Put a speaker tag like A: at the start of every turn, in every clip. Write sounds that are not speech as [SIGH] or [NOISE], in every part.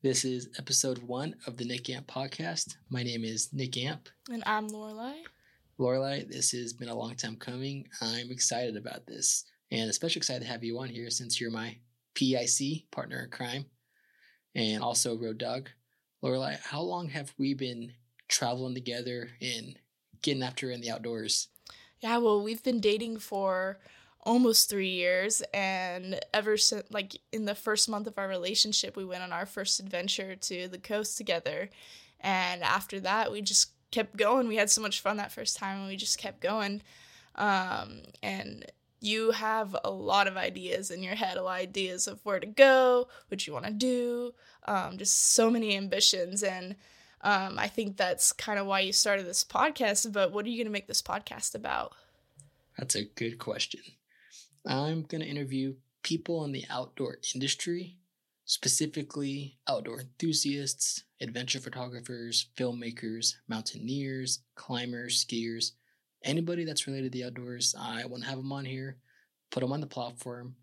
A: This is episode one of the Nick Amp podcast. My name is Nick Amp.
B: And I'm Lorelei.
A: Lorelei, this has been a long time coming. I'm excited about this and especially excited to have you on here since you're my PIC, partner in crime, and also Road Dog. Lorelei, how long have we been traveling together and getting after in the outdoors?
B: Yeah, well, we've been dating for almost three years, and ever since, like, in the first month of our relationship, we went on our first adventure to the coast together. And after that, we just kept going. We had so much fun that first time, and we just kept going. Um, and you have a lot of ideas in your head, a lot of ideas of where to go, what you want to do, um, just so many ambitions. And um, I think that's kind of why you started this podcast. But what are you going to make this podcast about?
A: That's a good question. I'm going to interview people in the outdoor industry, specifically outdoor enthusiasts, adventure photographers, filmmakers, mountaineers, climbers, skiers, anybody that's related to the outdoors. I want to have them on here, put them on the platform,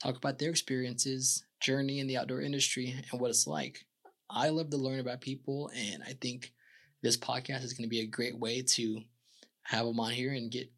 A: talk about their experiences, journey in the outdoor industry, and what it's like. I love to learn about people, and I think this podcast is going to be a great way to have them on here and get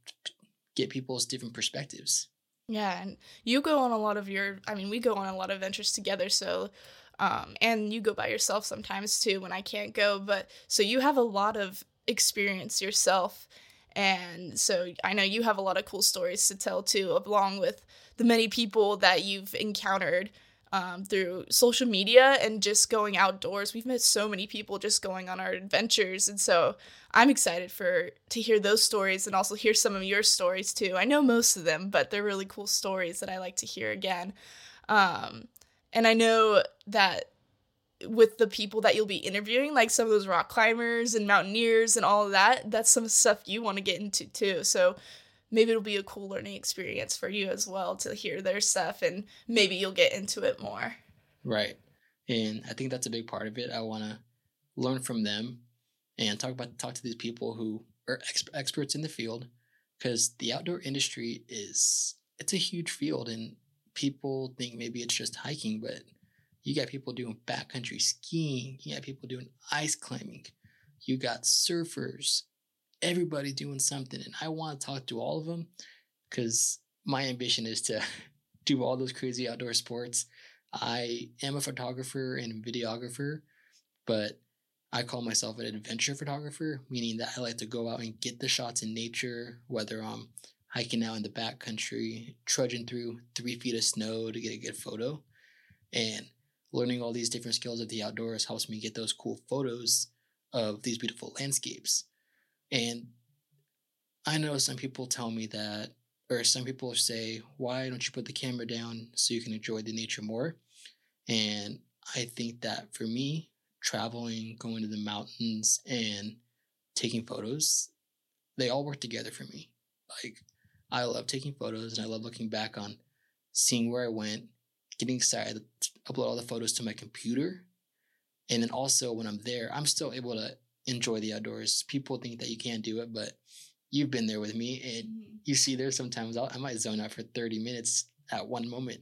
A: get people's different perspectives.
B: Yeah, and you go on a lot of your I mean, we go on a lot of adventures together, so um and you go by yourself sometimes too when I can't go, but so you have a lot of experience yourself. And so I know you have a lot of cool stories to tell too, along with the many people that you've encountered um, through social media and just going outdoors. We've met so many people just going on our adventures, and so I'm excited for to hear those stories and also hear some of your stories too. I know most of them, but they're really cool stories that I like to hear again. Um, and I know that with the people that you'll be interviewing, like some of those rock climbers and mountaineers and all of that, that's some stuff you want to get into too. So maybe it'll be a cool learning experience for you as well to hear their stuff and maybe you'll get into it more.
A: Right. And I think that's a big part of it. I want to learn from them and talk about talk to these people who are ex- experts in the field because the outdoor industry is it's a huge field and people think maybe it's just hiking but you got people doing backcountry skiing you got people doing ice climbing you got surfers everybody doing something and i want to talk to all of them because my ambition is to [LAUGHS] do all those crazy outdoor sports. I am a photographer and videographer but i call myself an adventure photographer meaning that i like to go out and get the shots in nature whether i'm hiking out in the backcountry trudging through three feet of snow to get a good photo. And learning all these different skills of the outdoors helps me get those cool photos of these beautiful landscapes and I know some people tell me that, or some people say, why don't you put the camera down so you can enjoy the nature more? And I think that for me, traveling, going to the mountains, and taking photos, they all work together for me. Like, I love taking photos and I love looking back on seeing where I went, getting excited to upload all the photos to my computer. And then also when I'm there, I'm still able to enjoy the outdoors. People think that you can't do it, but you've been there with me, and mm-hmm. you see there sometimes I'll, i might zone out for thirty minutes at one moment.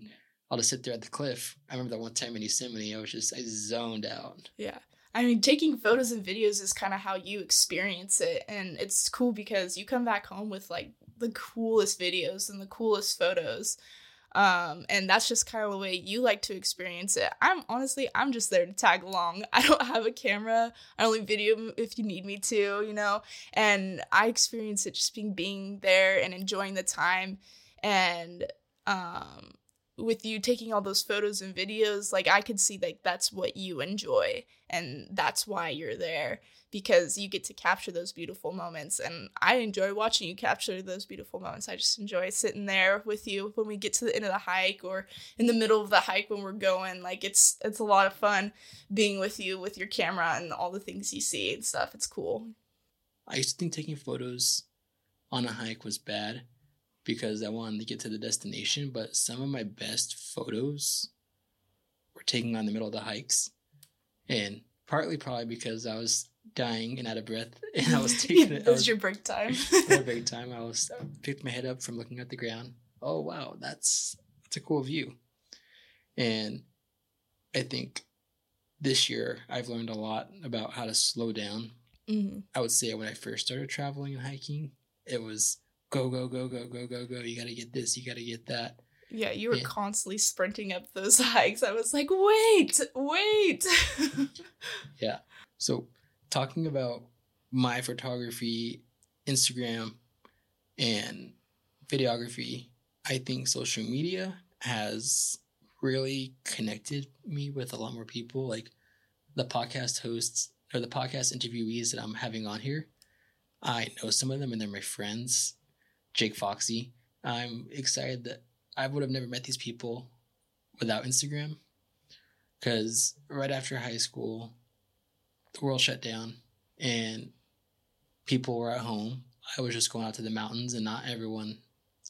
A: I'll just sit there at the cliff. I remember that one time in Yosemite, I was just I zoned out.
B: Yeah. I mean, taking photos and videos is kind of how you experience it. And it's cool because you come back home with like the coolest videos and the coolest photos. Um, and that's just kind of the way you like to experience it. I'm honestly, I'm just there to tag along. [LAUGHS] I don't have a camera. I only video if you need me to, you know. And I experience it just being being there and enjoying the time. And um, with you taking all those photos and videos, like I could see like that's what you enjoy, and that's why you're there because you get to capture those beautiful moments. And I enjoy watching you capture those beautiful moments. I just enjoy sitting there with you when we get to the end of the hike or in the middle of the hike when we're going. Like it's it's a lot of fun being with you with your camera and all the things you see and stuff. It's cool.
A: I used to think taking photos on a hike was bad because I wanted to get to the destination, but some of my best photos were taken on the middle of the hikes. And partly probably because I was dying and out of breath, [LAUGHS] and I was [LAUGHS] taking
B: it. was, your break time. [LAUGHS]
A: my break time. I was I picked my head up from looking at the ground. Oh wow, that's that's a cool view, and I think this year I've learned a lot about how to slow down.
B: Mm-hmm.
A: I would say when I first started traveling and hiking, it was go go go go go go go. You got to get this. You got to get that.
B: Yeah, you were
A: Yeah.
B: constantly sprinting up those hikes. I was like, wait, wait. Yeah.
A: So, talking about my photography, Instagram, and videography, I think social media has really connected me with a lot more people. Like the podcast hosts or the podcast interviewees that I'm having on here, I know some of them and they're my friends. Jake Foxy. I'm excited that I would have never met these people without Instagram because right after high school, the world shut down and people were at home. I was just going out to the mountains, and not everyone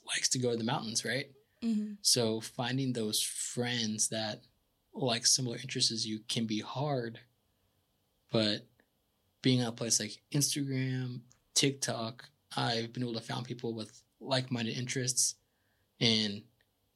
A: likes to go to the mountains, right?
B: mm-hmm.
A: So finding those friends that like similar interests as you can be hard, but being at a place like Instagram, TikTok, I've been able to find people with like-minded interests, and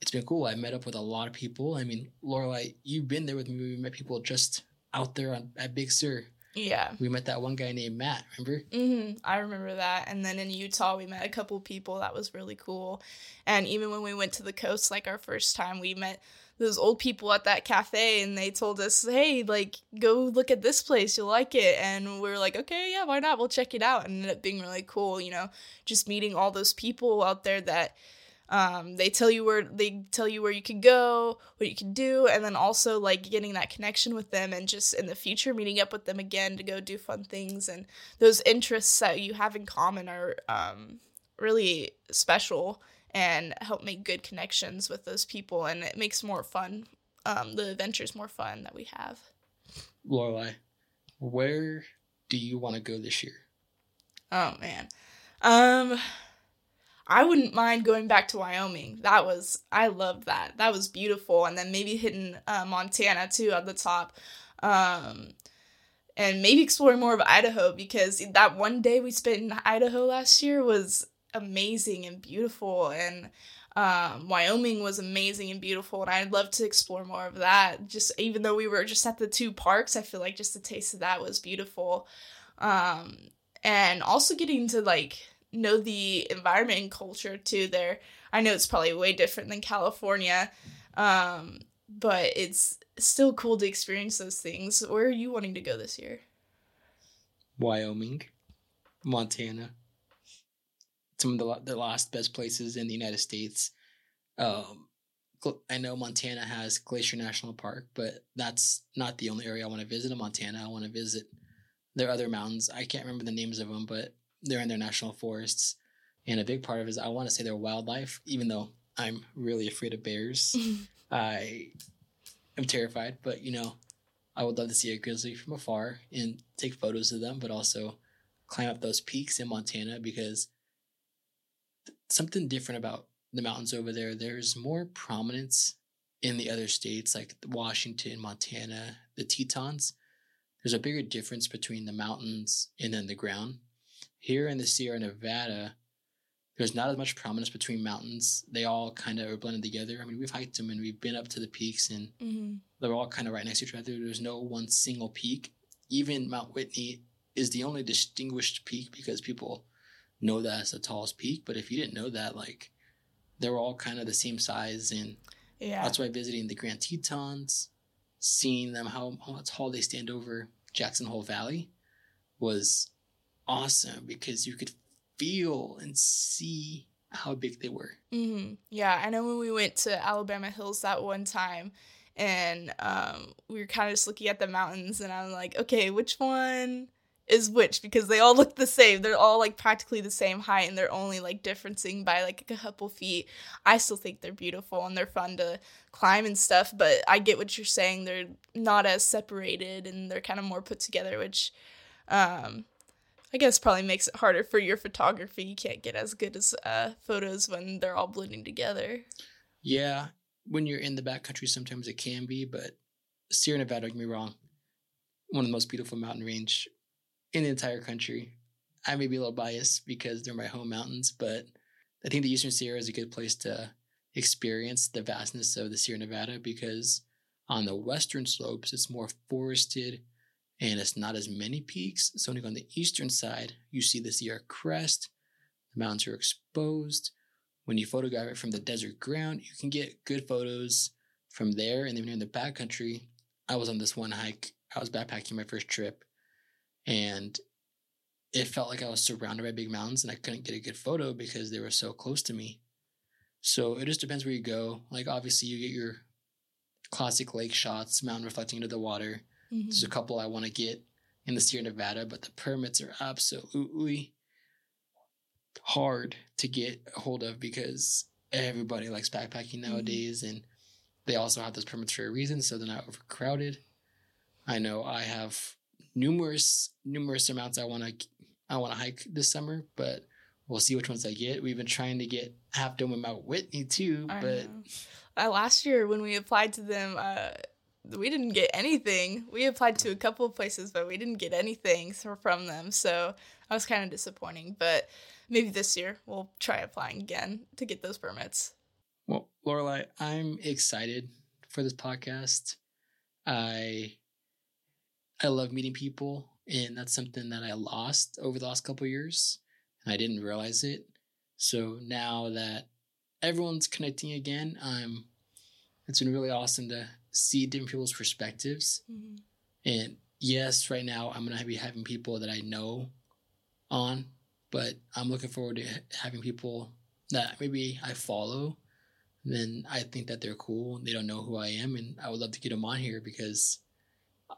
A: it's been cool. I met up with a lot of people. I mean, Lorelei, you've been there with me. We met people just out there on, at Big Sur.
B: Yeah.
A: We met that one guy named Matt. Remember?
B: Mm-hmm. I remember that. And then in Utah, we met a couple people. That was really cool. And even when we went to the coast, like our first time, we met those old people at that cafe and they told us, hey, like, go look at this place. You'll like it. And we were like, okay, yeah, why not? We'll check it out. And it ended up being really cool, you know, just meeting all those people out there that um, they tell you where they tell you where you can go, what you can do, and then also like getting that connection with them and just in the future meeting up with them again to go do fun things. And those interests that you have in common are um, really special and help make good connections with those people. And it makes more fun um, the adventures more fun that we have.
A: Lorelei, where do you want to go this year?
B: oh man. Um i wouldn't mind going back to wyoming. That was i loved that. That was beautiful. And then maybe hitting uh, montana too at the top um and maybe exploring more of idaho because that one day we spent in idaho last year was amazing and beautiful. And um, Wyoming was amazing and beautiful, and I'd love to explore more of that. Just even though we were just at the two parks, I feel like just a taste of that was beautiful. Um, and also getting to like know the environment and culture too. There, I know it's probably way different than California, um, but it's still cool to experience those things. Where are you wanting to go this year?
A: Wyoming, Montana. Some of the, the last best places in the United States. Um, I know Montana has Glacier National Park, but that's not the only area I want to visit in Montana. I want to visit their other mountains. I can't remember the names of them, but they're in their national forests. And a big part of it is I want to say their wildlife, even though I'm really afraid of bears. [LAUGHS] I am terrified, but you know, I would love to see a grizzly from afar and take photos of them, but also climb up those peaks in Montana because something different about the mountains over there. There's more prominence in the other states like Washington, Montana, the Tetons. There's a bigger difference between the mountains and then the ground. Here in the Sierra Nevada, there's not as much prominence between mountains. They all kind of are blended together. I mean, we've hiked them and we've been up to the peaks and
B: mm-hmm.
A: they're all kind of right next to each other. There's no one single peak. Even Mount Whitney is the only distinguished peak because people know that it's the tallest peak. But if you didn't know that, like they're all kind of the same size, and
B: Yeah.
A: that's why visiting the Grand Tetons, seeing them how how tall they stand over Jackson Hole Valley, was awesome because you could feel and see how big they were.
B: hmm Yeah, I know when we went to Alabama Hills that one time, and um, we were kind of just looking at the mountains, and I'm like, okay, which one is which? Because they all look the same. They're all like practically the same height, and they're only like differencing by like a couple feet. I still think they're beautiful and they're fun to climb and stuff, but I get what you're saying. They're not as separated, and they're kind of more put together, which. Um, I guess probably makes it harder for your photography. You can't get as good as uh, photos when they're all blending together.
A: Yeah, when you're in the backcountry, sometimes it can be, but Sierra Nevada, get me wrong, one of the most beautiful mountain range in the entire country. I may be a little biased because they're my home mountains, but I think the Eastern Sierra is a good place to experience the vastness of the Sierra Nevada because On the western slopes, it's more forested and it's not as many peaks. So, on the eastern side, you see the Sierra crest, the mountains are exposed. When you photograph it from the desert ground, you can get good photos from there. And then in the backcountry, I was on this one hike. I was backpacking my first trip, and it felt like I was surrounded by big mountains, and I couldn't get a good photo because they were so close to me. So it just depends where you go. Like obviously, you get your classic lake shots, mountain reflecting into the water. Mm-hmm. There's a couple I want to get in the Sierra Nevada, but the permits are absolutely hard to get a hold of because everybody likes backpacking mm-hmm. nowadays, and they also have those permits for a reason, so they're not overcrowded. I know I have numerous numerous amounts I want to I want to hike this summer, but we'll see which ones I get. We've been trying to get Half Dome and Mount Whitney too, I but
B: uh, last year when we applied to them, uh, we didn't get anything. We applied to a couple of places, but we didn't get anything from them. So I was kind of disappointing. But maybe this year we'll try applying again to get those permits.
A: Well, Lorelei, I'm excited for this podcast. I I love meeting people, and that's something that I lost over the last couple years, and I didn't realize it. So now that everyone's connecting again, I'm. It's been really awesome to see different people's perspectives, mm-hmm. and yes, right now I'm gonna be having people that I know on, but I'm looking forward to having people that maybe I follow. Then I think that they're cool. They don't know who I am, and I would love to get them on here because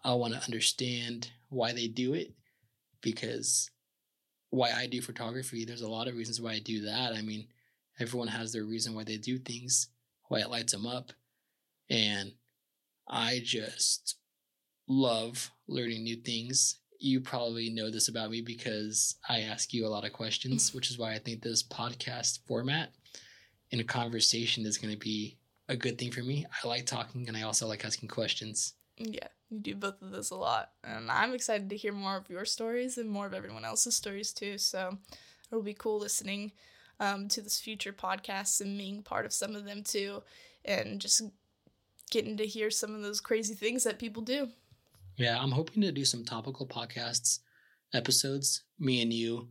A: I want to understand why they do it because why I do photography, there's a lot of reasons why I do that. I mean, everyone has their reason why they do things, why it lights them up. And I just love learning new things. You probably know this about me because I ask you a lot of questions, which is why I think this podcast format in a conversation is going to be a good thing for me. I like talking and I also like asking questions.
B: Yeah, you do both of those a lot. And I'm excited to hear more of your stories and more of everyone else's stories too. So it'll be cool listening um, to this future podcasts and being part of some of them too. And just getting to hear some of those crazy things that people do.
A: Yeah, I'm hoping to do some topical podcasts episodes. Me and you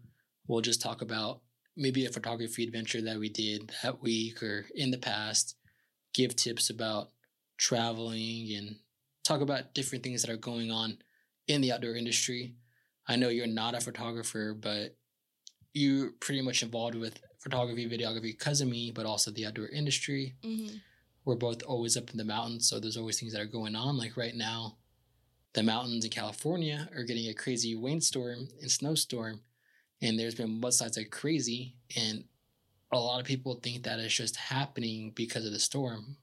A: will just talk about maybe a photography adventure that we did that week or in the past, give tips about traveling and talk about different things that are going on in the outdoor industry. I know you're not a photographer, but you're pretty much involved with photography, videography because of me, but also the outdoor industry. Mm-hmm. We're both always up in the mountains, so there's always things that are going on. Like right now, the mountains in California are getting a crazy windstorm and snowstorm, and there's been mudslides like crazy. And a lot of people think that it's just happening because of the storm,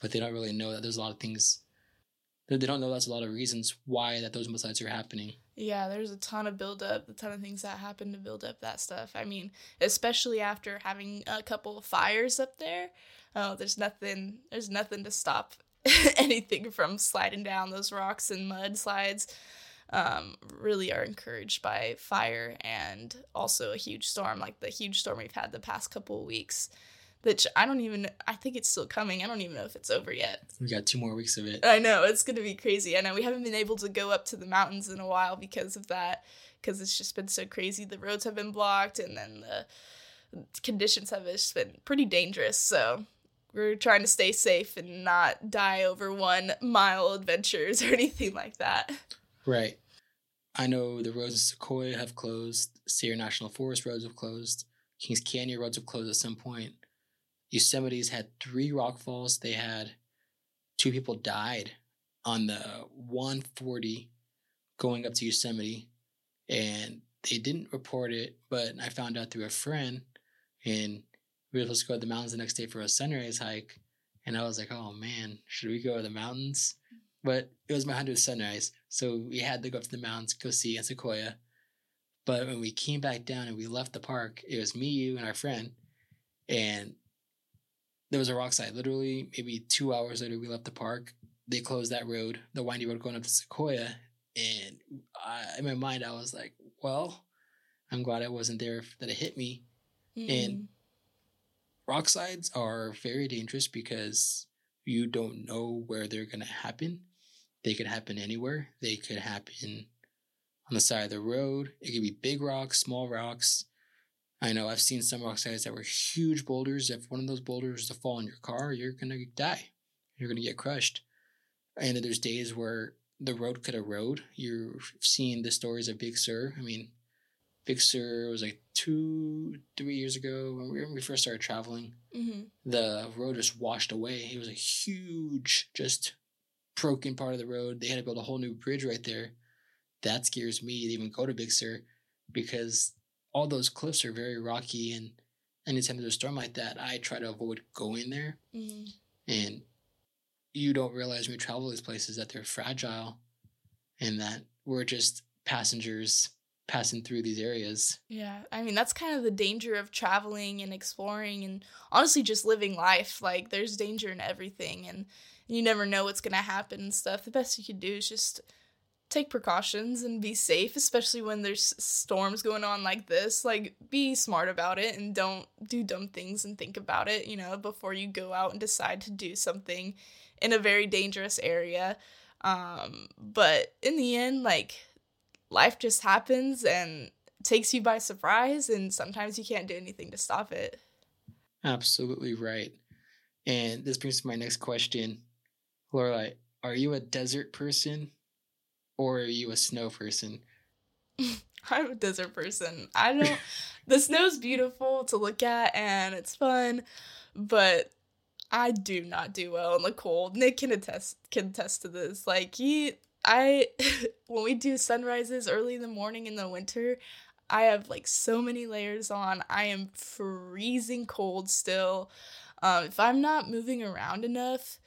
A: but they don't really know that there's a lot of things they don't know that's a lot of reasons why that those mudslides are happening.
B: Yeah, there's a ton of buildup, a ton of things that happen to build up that stuff. I mean, especially after having a couple of fires up there, oh, there's nothing, there's nothing to stop [LAUGHS] anything from sliding down those rocks and mudslides. Um, really are encouraged by fire and also a huge storm, like the huge storm we've had the past couple of weeks which I don't even I think it's still coming. I don't even know if it's over yet.
A: We got two more weeks of it.
B: I know, it's going to be crazy. I know we haven't been able to go up to the mountains in a while because of that because it's just been so crazy. The roads have been blocked and then the conditions have just been pretty dangerous. So, we're trying to stay safe and not die over one mile adventures [LAUGHS] or anything like that.
A: Right. I know the roads in Sequoia have closed, Sierra National Forest roads have closed, Kings Canyon roads have closed at some point. Yosemite's had three rock falls. They had two people died on the 140 going up to Yosemite, and they didn't report it. But I found out through a friend, and we were supposed to go to the mountains the next day for a sunrise hike. And I was like, oh man, should we go to the mountains? But it was my 100th sunrise. So we had to go up to the mountains, go see in Sequoia. But when we came back down and we left the park, it was me, you, and our friend. And there was a rock slide. Literally, maybe two hours later, we left the park. They closed that road, the windy road going up to Sequoia. And I, in my mind, I was like, well, I'm glad I wasn't there that it hit me. Mm. And rock slides are very dangerous because you don't know where they're going to happen. They could happen anywhere. They could happen on the side of the road. It could be big rocks, small rocks. I know I've seen some rock sides that were huge boulders. If one of those boulders was to fall on your car, you're gonna die. You're gonna get crushed. And there's days where the road could erode. You're seeing the stories of Big Sur. I mean, Big Sur was like two, three years ago when we, when we first started traveling.
B: Mm-hmm.
A: The road just washed away. It was a huge, just broken part of the road. They had to build a whole new bridge right there. That scares me to even go to Big Sur because all those cliffs are very rocky and anytime there's a storm like that, I try to avoid going there.
B: Mm-hmm.
A: And you don't realize when you travel these places that they're fragile and that we're just passengers passing through these areas.
B: Yeah, I mean that's kind of the danger of traveling and exploring and honestly just living life. Like there's danger in everything and you never know what's going to happen and stuff. The best you can do is just take precautions and be safe, especially when there's storms going on like this. Like, be smart about it and don't do dumb things and think about it, you know, before you go out and decide to do something in a very dangerous area. Um, but in the end, like, life just happens and takes you by surprise, and sometimes you can't do anything to stop it.
A: Absolutely right. And this brings to my next question. Laura, are you a desert person or are you a snow person? [LAUGHS]
B: I'm a desert person. I don't. [LAUGHS] the snow's beautiful to look at and it's fun, but I do not do well in the cold. Nick can attest can attest to this. Like he, I, [LAUGHS] when we do sunrises early in the morning in the winter, I have like so many layers on. I am freezing cold still. Um, if I'm not moving around enough,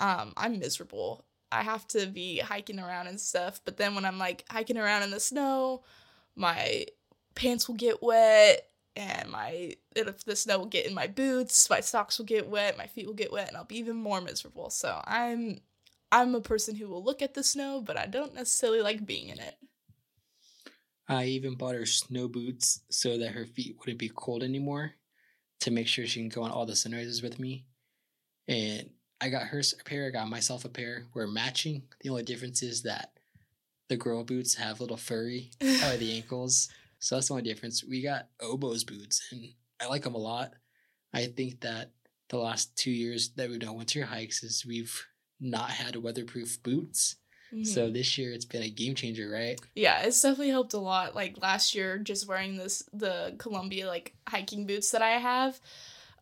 B: um, I'm miserable. I have to be hiking around and stuff. But then when I'm like hiking around in the snow, my pants will get wet and my if the snow will get in my boots, my socks will get wet, my feet will get wet, and I'll be even more miserable. So I'm I'm a person who will look at the snow, but I don't necessarily like being in it.
A: I even bought her snow boots so that her feet wouldn't be cold anymore to make sure she can go on all the sunrises with me. And I got her a pair, I got myself a pair. We're matching. The only difference is that the girl boots have little furry [LAUGHS] at the ankles. So that's the only difference. We got Oboz boots and I like them a lot. I think that the last two years that we've done winter hikes is we've not had weatherproof boots. Mm-hmm. So this year it's been a game changer, right?
B: Yeah, it's definitely helped a lot. Like last year, just wearing this the Columbia like hiking boots that I have,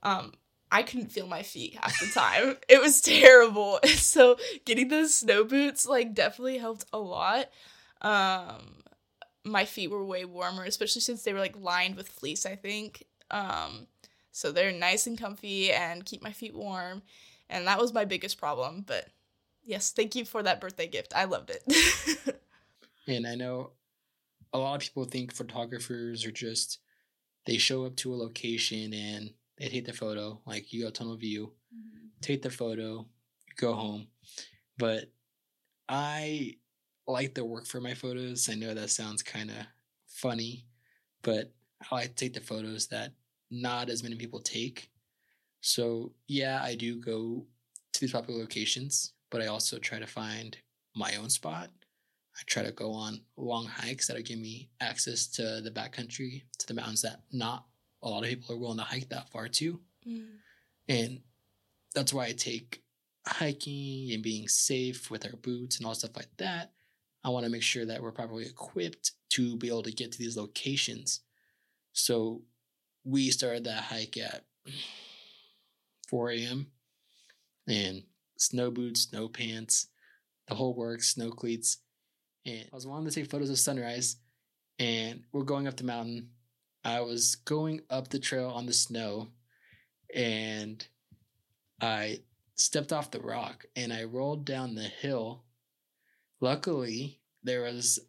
B: um, I couldn't feel my feet half the time. [LAUGHS] it was terrible. [LAUGHS] So getting those snow boots like definitely helped a lot. Um my feet were way warmer, especially since they were like lined with fleece, I think. Um so they're nice and comfy and keep my feet warm. And that was my biggest problem, but yes, thank you for that birthday gift. I loved it. [LAUGHS]
A: and I know a lot of people think photographers are just they show up to a location and they take the photo, like you go tunnel view, mm-hmm. take the photo, go home. But I like to work for my photos. I know that sounds kind of funny, but I like to take the photos that not as many people take. So, yeah, I do go to these popular locations, but I also try to find my own spot. I try to go on long hikes that give me access to the backcountry, to the mountains that not a lot of people are willing to hike that far too. Mm. And that's why I take hiking and being safe with our boots and all stuff like that. I want to make sure that we're properly equipped to be able to get to these locations. So we started that hike at 4 a.m. and snow boots, snow pants, the whole works, snow cleats. And I was wanting to take photos of sunrise and we're going up the mountain I was going up the trail on the snow and I stepped off the rock and I rolled down the hill. Luckily, there was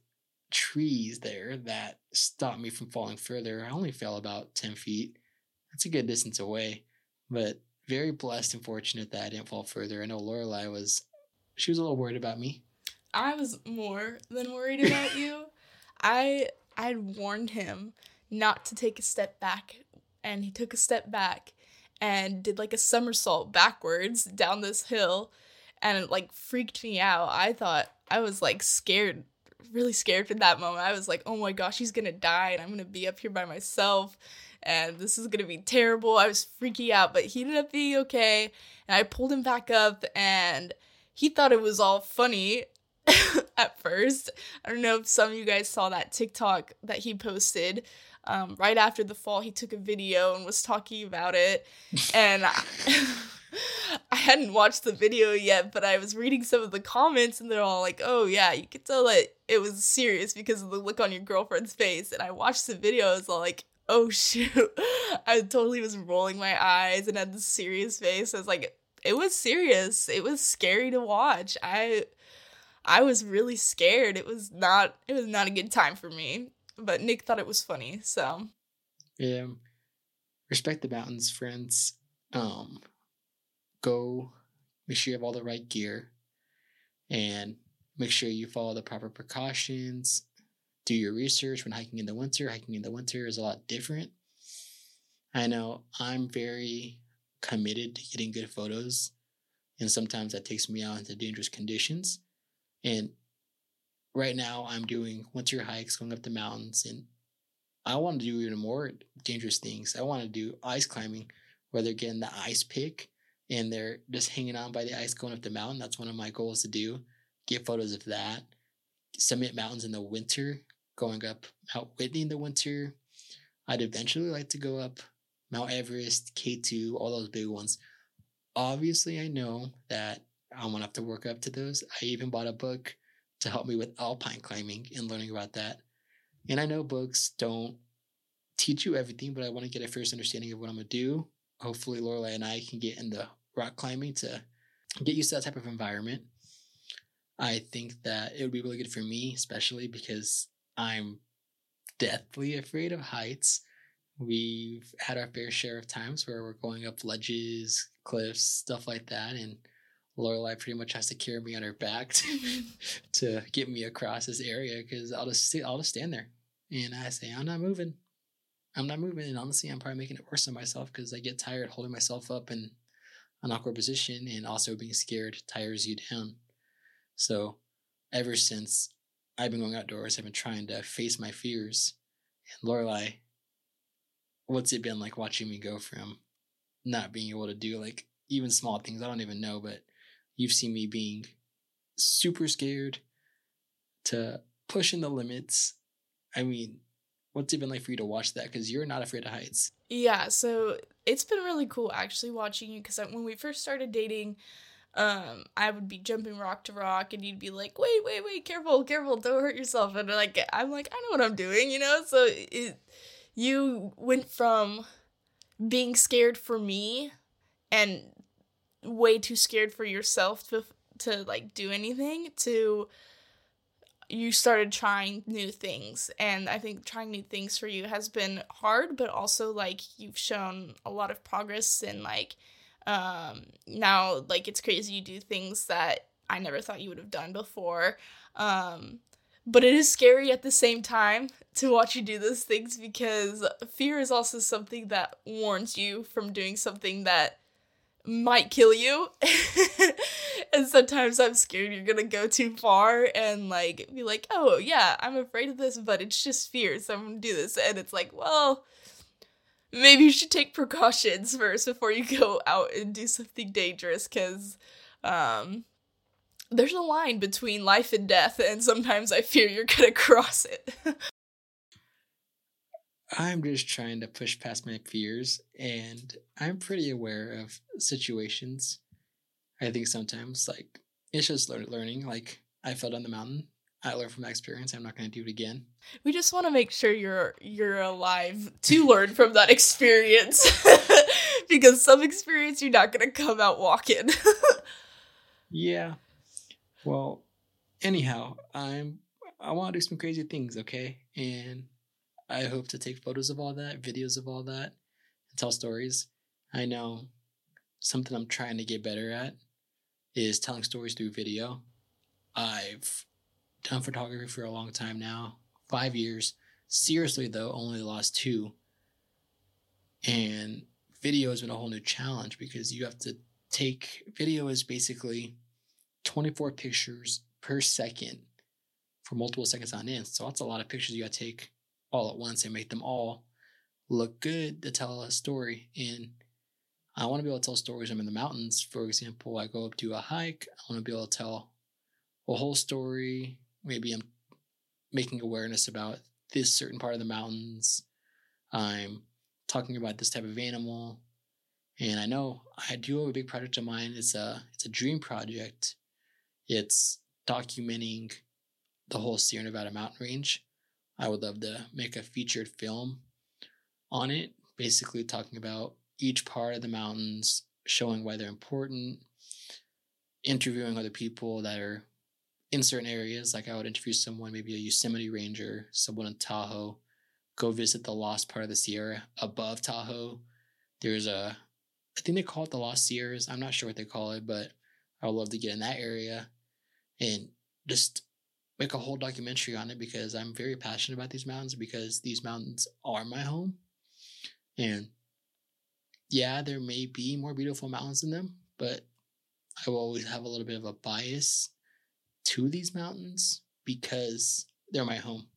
A: trees there that stopped me from falling further. I only fell about 10 feet. That's a good distance away, but very blessed and fortunate that I didn't fall further. I know Lorelei was, she was a little worried about me.
B: I was more than worried about you. [LAUGHS] I I'd warned him not to take a step back and he took a step back and did like a somersault backwards down this hill and like freaked me out. I thought I was like scared, really scared in that moment. I was like, oh my gosh, he's gonna die and I'm gonna be up here by myself and this is gonna be terrible. I was freaking out, but he ended up being okay. And I pulled him back up and he thought it was all funny [LAUGHS] at first. I don't know if some of you guys saw that TikTok that he posted. Um, right after the fall, he took a video and was talking about it. and I, [LAUGHS] I hadn't watched the video yet, but I was reading some of the comments and they're all like, oh, yeah, you could tell that it was serious because of the look on your girlfriend's face. And I watched the video, I was like, oh, [LAUGHS] shoot. I totally was rolling my eyes and had this serious face. I was like, it was serious. It was scary to watch. I I was really scared. It was not it was not a good time for me. But Nick thought it was funny, so
A: Yeah. Respect the mountains, friends. Um go make sure you have all the right gear and make sure you follow the proper precautions. Do your research when hiking in the winter. Hiking in the winter is a lot different. I know I'm very committed to getting good photos, and sometimes that takes me out into dangerous conditions. And right now, I'm doing winter hikes going up the mountains, and I want to do even more dangerous things. I want to do ice climbing, where they're getting the ice pick and they're just hanging on by the ice going up the mountain. That's one of my goals to do. Get photos of that. Summit mountains in the winter, going up Mount Whitney in the winter. I'd eventually like to go up Mount Everest, K2, all those big ones. Obviously, I know that I'm gonna have to work up to those. I even bought a book to help me with alpine climbing and learning about that. And I know books don't teach you everything, but I want to get a first understanding of what I'm gonna do. Hopefully, Lorelei and I can get into rock climbing to get used to that type of environment. I think that it would be really good for me, especially because I'm deathly afraid of heights. We've had our fair share of times where we're going up ledges, cliffs, stuff like that, and Lorelei pretty much has to carry me on her back to, mm-hmm. [LAUGHS] to get me across this area because I'll just sit, I'll just stand there. And I say I'm not moving, I'm not moving, and honestly I'm probably making it worse on myself because I get tired holding myself up in an awkward position and also being scared tires you down. So ever since I've been going outdoors, I've been trying to face my fears. And Lorelei, what's it been like watching me go from not being able to do like even small things? I don't even know, but you've seen me being super scared to pushing the limits. I mean, what's it been like for you to watch that? Because you're not afraid of heights.
B: Yeah, so it's been really cool actually watching you because when we first started dating, um, I would be jumping rock to rock, and you'd be like, "Wait, wait, wait! Careful, careful! Don't hurt yourself!" And like, I'm like, I know what I'm doing, you know. So it, you went from being scared for me and way too scared for yourself to to like do anything to you started trying new things. And i think trying new things for you has been hard but also like you've shown a lot of progress and like um now like it's crazy you do things that i never thought you would have done before. Um but it is scary at the same time [LAUGHS] to watch you do those things because fear is also something that warns you from doing something that might kill you. [LAUGHS] and sometimes I'm scared you're gonna go too far and like be like, oh yeah, I'm afraid of this, but it's just fear, so I'm gonna do this. And it's like, well, maybe you should take precautions first before you go out and do something dangerous, because um there's a line between life and death, and sometimes I fear you're gonna [LAUGHS] cross it.
A: I'm just trying to push past my fears, and I'm pretty aware of situations. I think sometimes, like, it's just learning. Like, I fell down the mountain. I learned from that experience. I'm not going to do it again.
B: We just want to make sure you're you're alive to learn from that experience, [LAUGHS] because some experience you're not going to come out walking. [LAUGHS]
A: yeah. Well, anyhow, I'm I want to do some crazy things, okay? And I hope to take photos of all that, videos of all that, and tell stories. I know something I'm trying to get better at is telling stories through video. I've done photography for a long time now, five years. Seriously, though, only the last two. And video has been a whole new challenge because you have to take video is basically 24 pictures per second for multiple seconds on end. So that's a lot of pictures you got to take all at once and make them all look good to tell a story. And I want to be able to tell stories. I'm in the mountains, for example. I go up to a hike. I want to be able to tell a whole story. Maybe I'm making awareness about this certain part of the mountains. I'm talking about this type of animal. And I know I do have a big project of mine. It's a it's a dream project. It's documenting the whole Sierra Nevada mountain range. I would love to make a featured film on it, basically talking about each part of the mountains, showing why they're important, interviewing other people that are in certain areas. Like I would interview someone, maybe a Yosemite ranger, someone in Tahoe, go visit the lost part of the Sierra above Tahoe. There's a, I think they call it the Lost Sierras. I'm not sure what they call it, but I would love to get in that area and just make a whole documentary on it because I'm very passionate about these mountains because these mountains are my home. And yeah, there may be more beautiful mountains in them, but I will always have a little bit of a bias to these mountains because they're my home.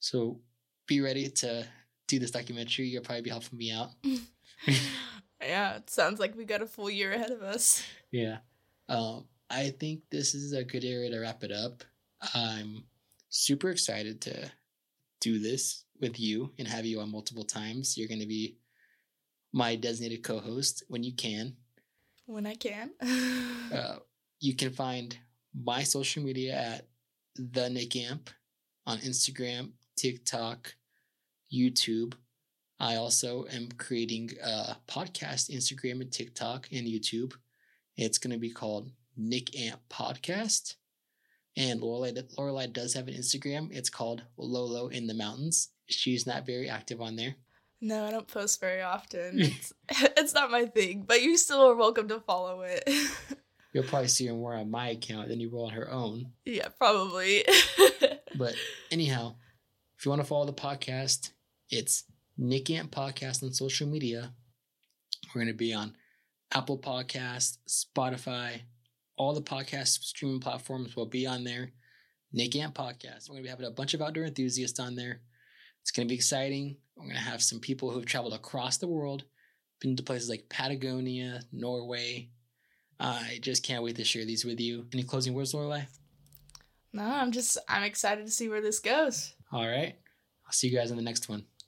A: So be ready to do this documentary. You'll probably be helping me out. [LAUGHS]
B: yeah, it sounds like we got a full year ahead of us.
A: Yeah. Um, I think this is a good area to wrap it up. I'm super excited to do this with you and have you on multiple times. You're going to be my designated co host when you can.
B: When I can. [LAUGHS]
A: uh, you can find my social media at the Nick Amp on Instagram, TikTok, YouTube. I also am creating a podcast, Instagram and TikTok and YouTube. It's going to be called Nick Amp Podcast. And Lorelei, Lorelei does have an Instagram. It's called Lolo in the Mountains. She's not very active on there.
B: No, I don't post very often. [LAUGHS] It's, [LAUGHS] it's not my thing, but you still are welcome to follow it. [LAUGHS]
A: You'll probably see her more on my account than you will on her own.
B: Yeah, probably.
A: but anyhow, if you want to follow the podcast, it's Nick Amp Podcast on social media. We're going to be on Apple Podcast, Spotify, all the podcast streaming platforms will be on there. Nick Amp Podcast. We're going to be having a bunch of outdoor enthusiasts on there. It's going to be exciting. We're going to have some people who have traveled across the world, been to places like Patagonia, Norway. I just can't wait to share these with you. Any closing words, Lorelei?
B: No, I'm just I'm excited to see where this goes.
A: All right. I'll see you guys in the next one.